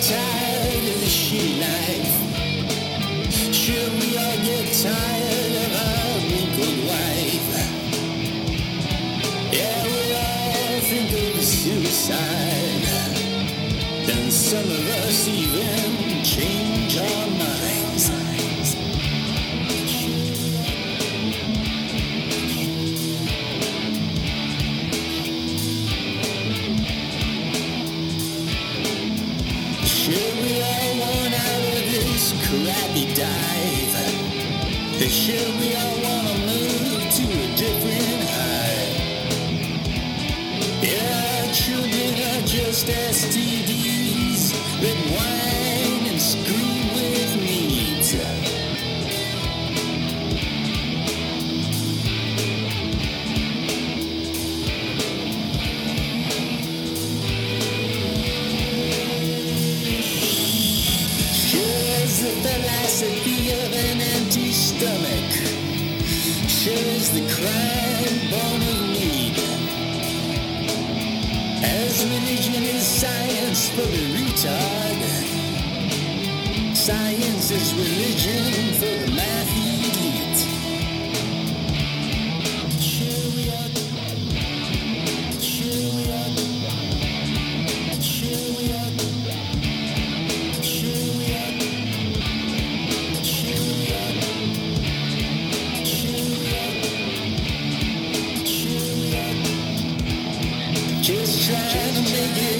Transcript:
tired of the shitty life? Should we all get tired of our wrinkled wife? Yeah, we all think of suicide. And some of us even change our Should we all want out of this crappy dive? Should we all want to move to a different high? Yeah, children are just STDs that whine the philosophy of an empty stomach. Shares the crime born of need. As religion is science for the retard. Science is religion for the math elite. Just trying to make it